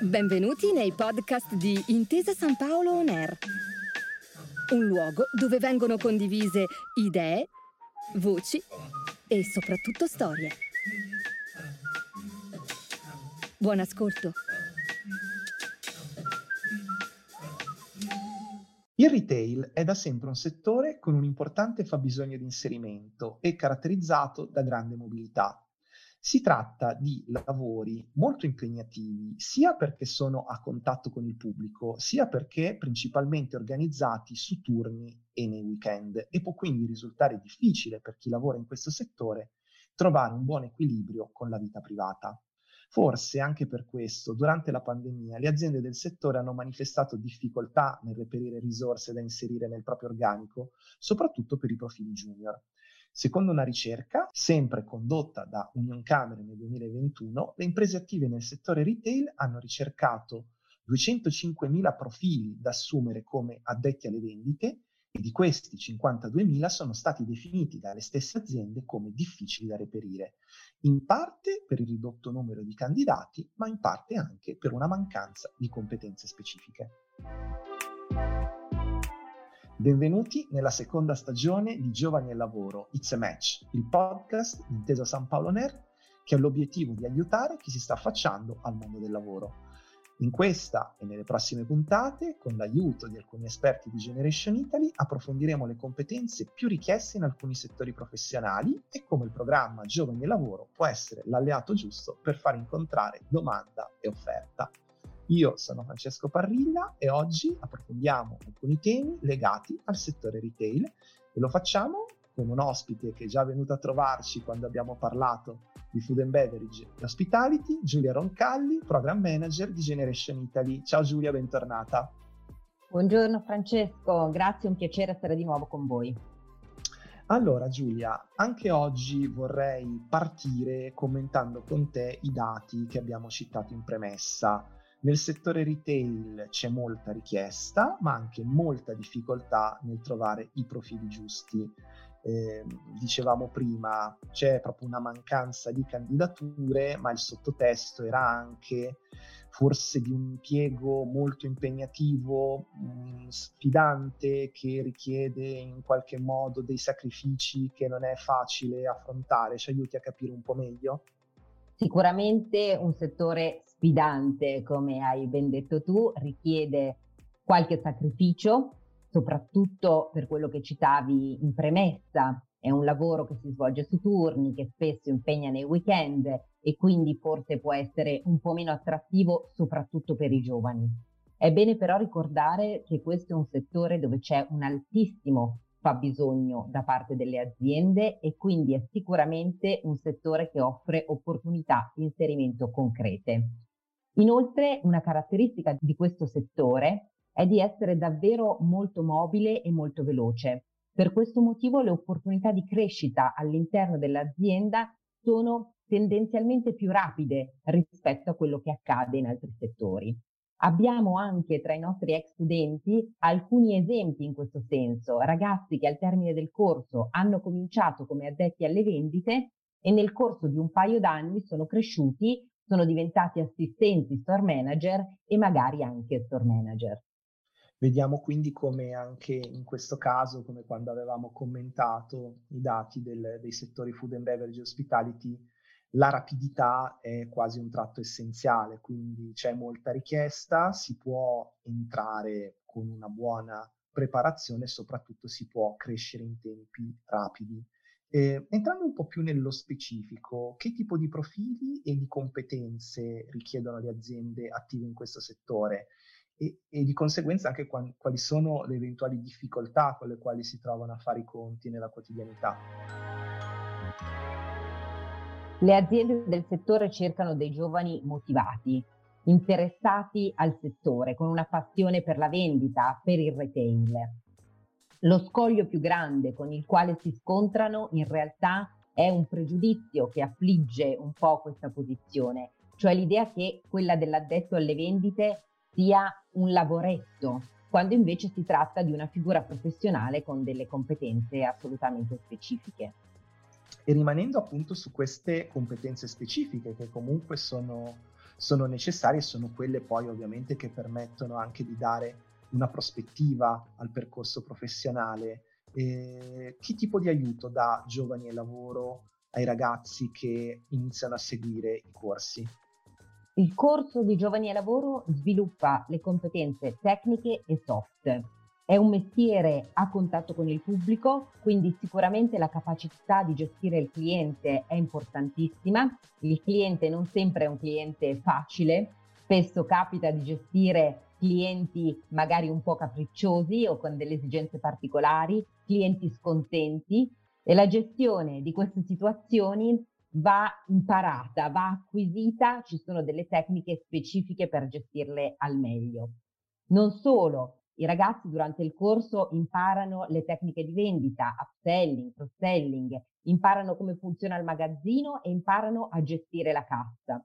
Benvenuti nei podcast di Intesa San Paolo On Air, un luogo dove vengono condivise idee, voci e soprattutto storie. Buon ascolto. Il retail è da sempre un settore con un importante fabbisogno di inserimento e caratterizzato da grande mobilità. Si tratta di lavori molto impegnativi, sia perché sono a contatto con il pubblico, sia perché principalmente organizzati su turni e nei weekend e può quindi risultare difficile per chi lavora in questo settore trovare un buon equilibrio con la vita privata. Forse anche per questo, durante la pandemia, le aziende del settore hanno manifestato difficoltà nel reperire risorse da inserire nel proprio organico, soprattutto per i profili junior. Secondo una ricerca, sempre condotta da Union Camere nel 2021, le imprese attive nel settore retail hanno ricercato 205.000 profili da assumere come addetti alle vendite e di questi 52.000 sono stati definiti dalle stesse aziende come difficili da reperire, in parte per il ridotto numero di candidati, ma in parte anche per una mancanza di competenze specifiche. Benvenuti nella seconda stagione di Giovani e Lavoro, It's a Match, il podcast di Intesa San Paolo NER che ha l'obiettivo di aiutare chi si sta affacciando al mondo del lavoro. In questa e nelle prossime puntate, con l'aiuto di alcuni esperti di Generation Italy, approfondiremo le competenze più richieste in alcuni settori professionali e come il programma Giovani e Lavoro può essere l'alleato giusto per far incontrare domanda e offerta. Io sono Francesco Parrilla e oggi approfondiamo alcuni temi legati al settore retail e lo facciamo con un ospite che è già venuto a trovarci quando abbiamo parlato di Food and Beverage e Hospitality, Giulia Roncalli, Program Manager di Generation Italy. Ciao Giulia, bentornata. Buongiorno Francesco, grazie, un piacere essere di nuovo con voi. Allora Giulia, anche oggi vorrei partire commentando con te i dati che abbiamo citato in premessa. Nel settore retail c'è molta richiesta, ma anche molta difficoltà nel trovare i profili giusti eh, dicevamo prima, c'è proprio una mancanza di candidature, ma il sottotesto era anche forse di un impiego molto impegnativo, mh, mm, sfidante, che richiede in qualche modo dei sacrifici che non è facile affrontare. Ci aiuti a capire un po' meglio? Sicuramente un settore sfidante, come hai ben detto tu, richiede qualche sacrificio, soprattutto per quello che citavi in premessa. È un lavoro che si svolge su turni, che spesso impegna nei weekend e quindi forse può essere un po' meno attrattivo soprattutto per i giovani. È bene però ricordare che questo è un settore dove c'è un altissimo fabbisogno da parte delle aziende e quindi è sicuramente un settore che offre opportunità di inserimento concrete. Inoltre una caratteristica di questo settore è di essere davvero molto mobile e molto veloce. Per questo motivo le opportunità di crescita all'interno dell'azienda sono tendenzialmente più rapide rispetto a quello che accade in altri settori. Abbiamo anche tra i nostri ex studenti alcuni esempi in questo senso, ragazzi che al termine del corso hanno cominciato come addetti alle vendite e nel corso di un paio d'anni sono cresciuti, sono diventati assistenti store manager e magari anche store manager. Vediamo quindi come anche in questo caso, come quando avevamo commentato i dati del, dei settori food and beverage hospitality, la rapidità è quasi un tratto essenziale, quindi c'è molta richiesta, si può entrare con una buona preparazione e soprattutto si può crescere in tempi rapidi. Eh, entrando un po' più nello specifico, che tipo di profili e di competenze richiedono le aziende attive in questo settore? e, e di conseguenza anche quali, quali sono le eventuali difficoltà con le quali si trovano a fare i conti nella quotidianità. Le aziende del settore cercano dei giovani motivati, interessati al settore, con una passione per la vendita, per il retail. Lo scoglio più grande con il quale si scontrano in realtà è un pregiudizio che affligge un po' questa posizione, cioè l'idea che quella dell'addetto alle vendite sia un lavoretto, quando invece si tratta di una figura professionale con delle competenze assolutamente specifiche. E rimanendo appunto su queste competenze specifiche che comunque sono, sono necessarie, sono quelle poi ovviamente che permettono anche di dare una prospettiva al percorso professionale. Eh, che tipo di aiuto dà Giovani e Lavoro ai ragazzi che iniziano a seguire i corsi? Il corso di Giovani e Lavoro sviluppa le competenze tecniche e soft è un mestiere a contatto con il pubblico, quindi sicuramente la capacità di gestire il cliente è importantissima. Il cliente non sempre è un cliente facile, spesso capita di gestire clienti magari un po' capricciosi o con delle esigenze particolari, clienti scontenti e la gestione di queste situazioni va imparata, va acquisita, ci sono delle tecniche specifiche per gestirle al meglio. Non solo, i ragazzi durante il corso imparano le tecniche di vendita, upselling, cross-selling, imparano come funziona il magazzino e imparano a gestire la cassa.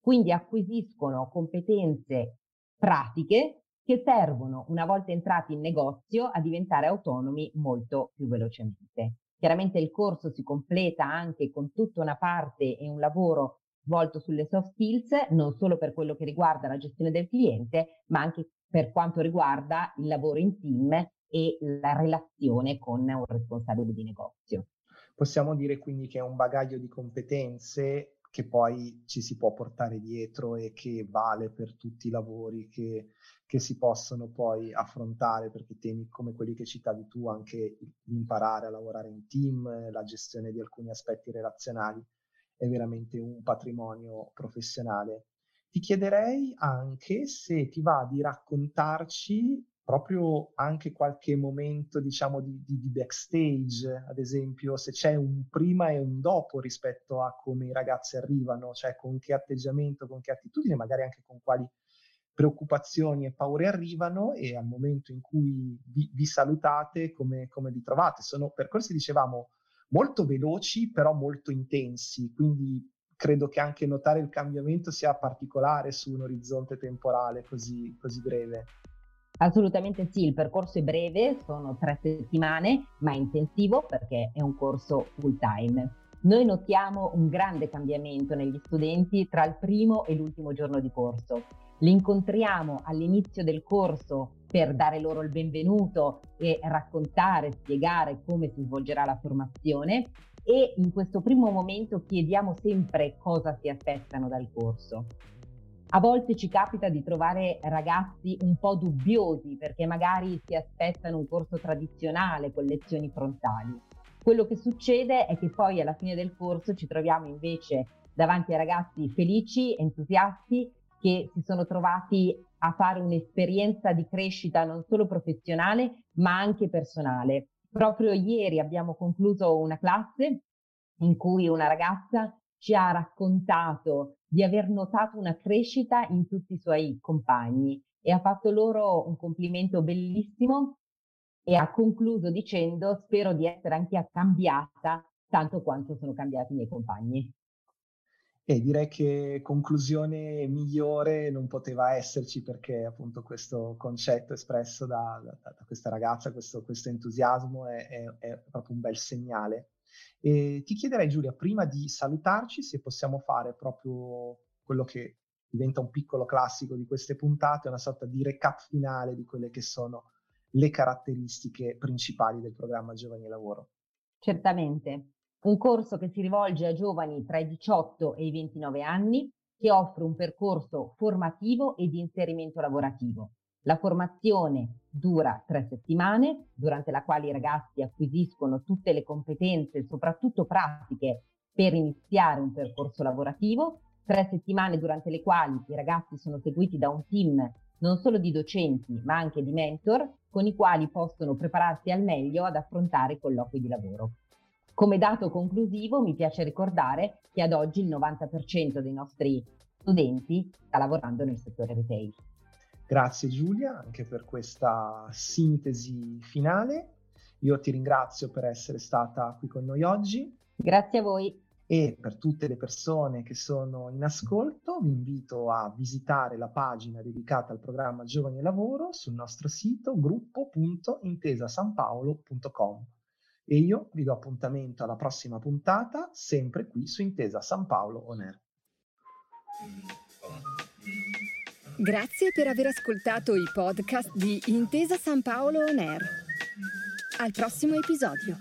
Quindi acquisiscono competenze pratiche che servono, una volta entrati in negozio, a diventare autonomi molto più velocemente. Chiaramente il corso si completa anche con tutta una parte e un lavoro svolto sulle soft skills, non solo per quello che riguarda la gestione del cliente, ma anche per quanto riguarda il lavoro in team e la relazione con un responsabile di negozio. Possiamo dire quindi che è un bagaglio di competenze che poi ci si può portare dietro e che vale per tutti i lavori che, che si possono poi affrontare, perché temi come quelli che citavi tu, anche imparare a lavorare in team, la gestione di alcuni aspetti relazionali, è veramente un patrimonio professionale ti chiederei anche se ti va di raccontarci proprio anche qualche momento, diciamo, di, di, di, backstage, ad esempio, se c'è un prima e un dopo rispetto a come i ragazzi arrivano, cioè con che atteggiamento, con che attitudine, magari anche con quali preoccupazioni e paure arrivano e al momento in cui vi, vi salutate, come, come vi trovate. Sono percorsi, dicevamo, molto veloci, però molto intensi, quindi credo che anche notare il cambiamento sia particolare su un orizzonte temporale così, così breve. Assolutamente sì, il percorso è breve, sono tre settimane, ma intensivo perché è un corso full time. Noi notiamo un grande cambiamento negli studenti tra il primo e l'ultimo giorno di corso. Li incontriamo all'inizio del corso per dare loro il benvenuto e raccontare, spiegare come si svolgerà la formazione e in questo primo momento chiediamo sempre cosa si aspettano dal corso. A volte ci capita di trovare ragazzi un po' dubbiosi perché magari si aspettano un corso tradizionale con lezioni frontali. Quello che succede è che poi alla fine del corso ci troviamo invece davanti a ragazzi felici, entusiasti, che si sono trovati a fare un'esperienza di crescita non solo professionale ma anche personale Proprio ieri abbiamo concluso una classe in cui una ragazza ci ha raccontato di aver notato una crescita in tutti i suoi compagni e ha fatto loro un complimento bellissimo e ha concluso dicendo spero di essere anche cambiata tanto quanto sono cambiati i miei compagni. E direi che conclusione migliore non poteva esserci perché appunto questo concetto espresso da, da, da questa ragazza, questo, questo entusiasmo è, è, è, proprio un bel segnale. E ti chiederei Giulia, prima di salutarci, se possiamo fare proprio quello che diventa un piccolo classico di queste puntate, una sorta di recap finale di quelle che sono le caratteristiche principali del programma Giovani e Lavoro. Certamente un corso che si rivolge a giovani tra i 18 e i 29 anni, che offre un percorso formativo e di inserimento lavorativo. La formazione dura tre settimane, durante la quale i ragazzi acquisiscono tutte le competenze, soprattutto pratiche, per iniziare un percorso lavorativo. Tre settimane durante le quali i ragazzi sono seguiti da un team non solo di docenti, ma anche di mentor, con i quali possono prepararsi al meglio ad affrontare colloqui di lavoro. Come dato conclusivo mi piace ricordare che ad oggi il 90% dei nostri studenti sta lavorando nel settore retail. Grazie Giulia anche per questa sintesi finale. Io ti ringrazio per essere stata qui con noi oggi. Grazie a voi. E per tutte le persone che sono in ascolto, vi invito a visitare la pagina dedicata al programma Giovani e Lavoro sul nostro sito gruppo.intesasanpaolo.com. E io vi do appuntamento alla prossima puntata, sempre qui su Intesa San Paolo On Air. Grazie per aver ascoltato i podcast di Intesa San Paolo On Air. Al prossimo episodio.